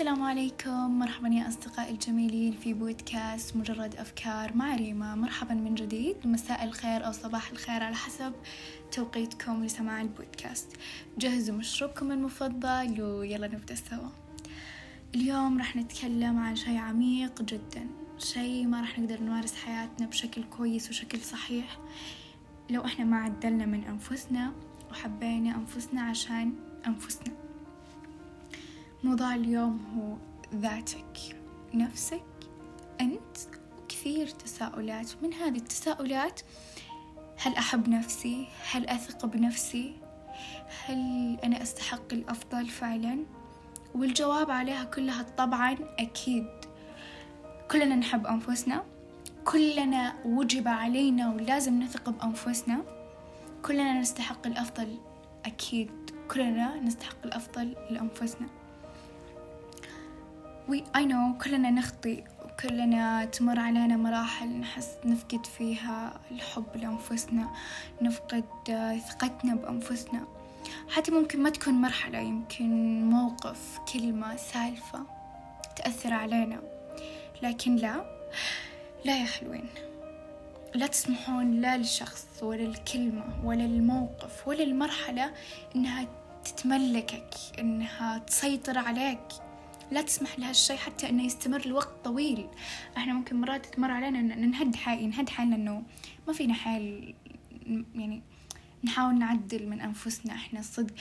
السلام عليكم. مرحبا يا أصدقائي الجميلين في بودكاست مجرد أفكار مع ريما. مرحبا من جديد. مساء الخير أو صباح الخير على حسب توقيتكم لسماع البودكاست. جهزوا مشروبكم المفضل ويلا نبدأ سوا. اليوم راح نتكلم عن شيء عميق جدا. شيء ما راح نقدر نمارس حياتنا بشكل كويس وشكل صحيح. لو إحنا ما عدلنا من أنفسنا وحبينا أنفسنا عشان أنفسنا. موضوع اليوم هو ذاتك نفسك أنت وكثير تساؤلات من هذه التساؤلات هل أحب نفسي؟ هل أثق بنفسي؟ هل أنا أستحق الأفضل فعلا؟ والجواب عليها كلها طبعا أكيد كلنا نحب أنفسنا كلنا وجب علينا ولازم نثق بأنفسنا كلنا نستحق الأفضل أكيد كلنا نستحق الأفضل لأنفسنا وي اي نو كلنا نخطئ وكلنا تمر علينا مراحل نحس نفقد فيها الحب لأنفسنا نفقد ثقتنا بأنفسنا. حتى ممكن ما تكون مرحلة يمكن موقف كلمة سالفة تأثر علينا. لكن لا لا يا حلوين. لا تسمحون لا للشخص ولا الكلمة ولا الموقف ولا المرحلة إنها تتملكك إنها تسيطر عليك. لا تسمح لها الشيء حتى إنه يستمر لوقت طويل. إحنا ممكن مرات تمر علينا ان نهد حالي نهد حالنا إنه ما فينا حال يعني نحاول نعدل من أنفسنا إحنا صدق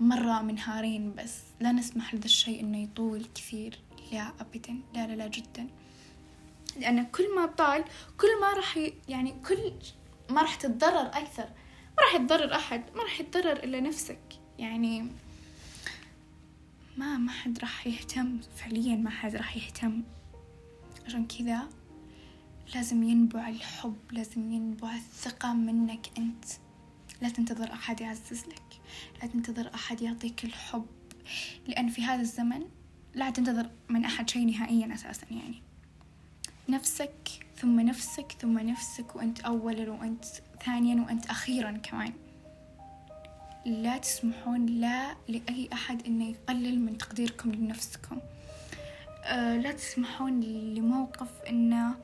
مرة منهارين بس لا نسمح لهذا الشيء إنه يطول كثير. لا ابدا. لا لا لا جدا. لأن كل ما طال كل ما راح يعني كل ما راح تتضرر أكثر. ما راح يتضرر أحد ما راح يتضرر إلا نفسك. يعني ما ما حد راح يهتم فعليا ما حد راح يهتم. عشان كذا لازم ينبع الحب لازم ينبع الثقة منك أنت. لا تنتظر أحد يعزز لك لا تنتظر أحد يعطيك الحب. لأن في هذا الزمن لا تنتظر من أحد شيء نهائيا أساسا يعني. نفسك ثم نفسك ثم نفسك وأنت أولا وأنت ثانيا وأنت أخيرا كمان. لا تسمحون لا لأي أحد إنه يقلل من تقديركم لنفسكم. أه لا تسمحون لموقف إنه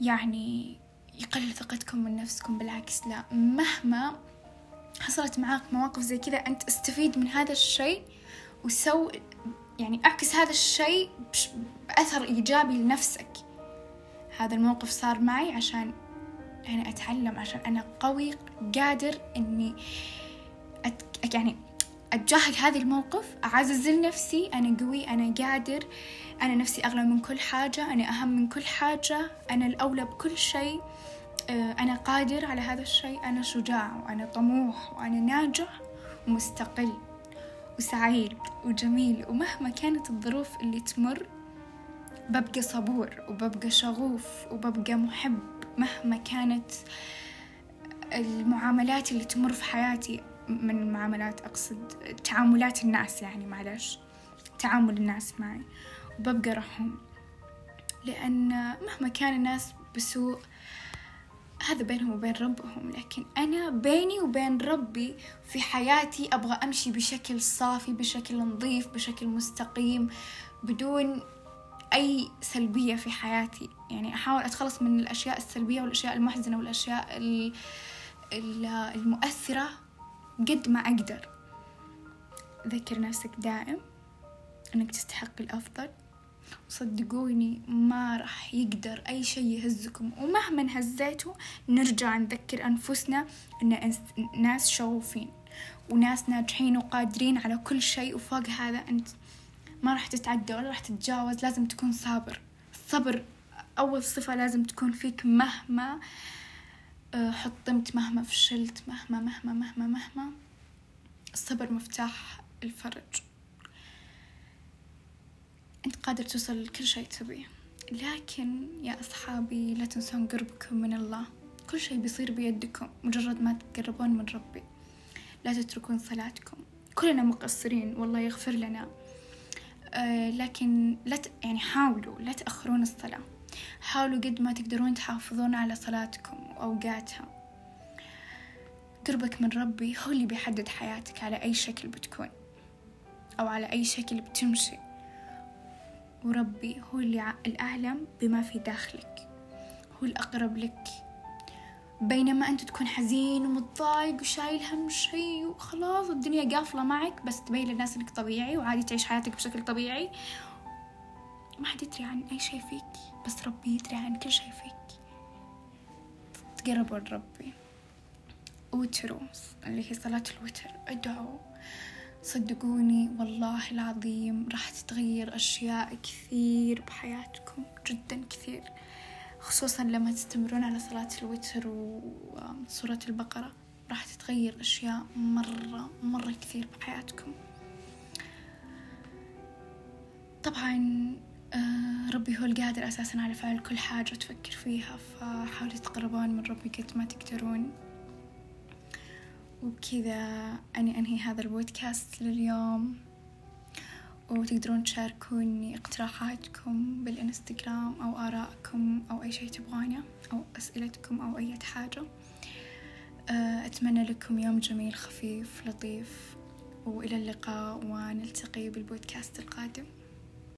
يعني يقلل ثقتكم من نفسكم بالعكس لا. مهما حصلت معاك مواقف زي كذا أنت استفيد من هذا الشيء وسو يعني أعكس هذا الشيء بأثر إيجابي لنفسك. هذا الموقف صار معي عشان أنا أتعلم عشان أنا قوي قادر إني أت... يعني أتجاهل هذا الموقف أعزز نفسي أنا قوي أنا قادر أنا نفسي أغلى من كل حاجة أنا أهم من كل حاجة أنا الأولى بكل شيء آه، أنا قادر على هذا الشيء أنا شجاع وأنا طموح وأنا ناجح ومستقل وسعيد وجميل ومهما كانت الظروف اللي تمر ببقى صبور وببقى شغوف وببقى محب. مهما كانت المعاملات اللي تمر في حياتي من المعاملات أقصد تعاملات الناس يعني معلش تعامل الناس معي وببقى رحوم لأن مهما كان الناس بسوء هذا بينهم وبين ربهم. لكن أنا بيني وبين ربي في حياتي أبغى أمشي بشكل صافي بشكل نظيف بشكل مستقيم بدون أي سلبية في حياتي. يعني أحاول أتخلص من الأشياء السلبية والأشياء المحزنة والأشياء المؤثرة قد ما أقدر. ذكر نفسك دائم أنك تستحق الأفضل. وصدقوني ما راح يقدر أي شيء يهزكم. ومهما هزيتوا نرجع نذكر أنفسنا أن ناس شغوفين وناس ناجحين وقادرين على كل شيء. وفوق هذا أنت ما راح تتعدى ولا راح تتجاوز لازم تكون صابر. الصبر أول صفة لازم تكون فيك مهما آه، حطمت مهما فشلت مهما مهما مهما مهما. الصبر مفتاح الفرج. أنت قادر توصل لكل شيء تبيه. لكن يا أصحابي لا تنسون قربكم من الله. كل شيء بيصير بيدكم مجرد ما تقربون من ربي. لا تتركون صلاتكم. كلنا مقصرين والله يغفر لنا. لكن لا. يعني حاولوا لا تأخرون الصلاة. حاولوا قد ما تقدرون تحافظون على صلاتكم وأوقاتها. قربك من ربي هو اللي بيحدد حياتك على أي شكل بتكون أو على أي شكل بتمشي. وربي هو اللي الأعلم بما في داخلك. هو الأقرب لك. بينما أنت تكون حزين ومتضايق وشايل هم شيء وخلاص الدنيا قافلة معك بس تبين للناس إنك طبيعي وعادي تعيش حياتك بشكل طبيعي. ما حد يدري عن أي شيء فيك بس ربي يدري عن كل شيء فيك. تقربوا لربي وتروا اللي هي صلاة الوتر. ادعوا صدقوني والله العظيم راح تتغير أشياء كثير بحياتكم جدا كثير. خصوصا لما تستمرون على صلاة الوتر وسورة البقرة راح تتغير أشياء مرة مرة كثير بحياتكم. طبعا آه، ربي هو القادر أساسا على فعل كل حاجة تفكر فيها فحاولوا تقربون من ربي قد ما تقدرون. وبكذا أني أنهي هذا البودكاست لليوم. وتقدرون تشاركوني اقتراحاتكم بالإنستغرام أو آرائكم أو أي شيء تبغونه أو أسئلتكم أو أي حاجة. آه، أتمنى لكم يوم جميل خفيف لطيف وإلى اللقاء ونلتقي بالبودكاست القادم.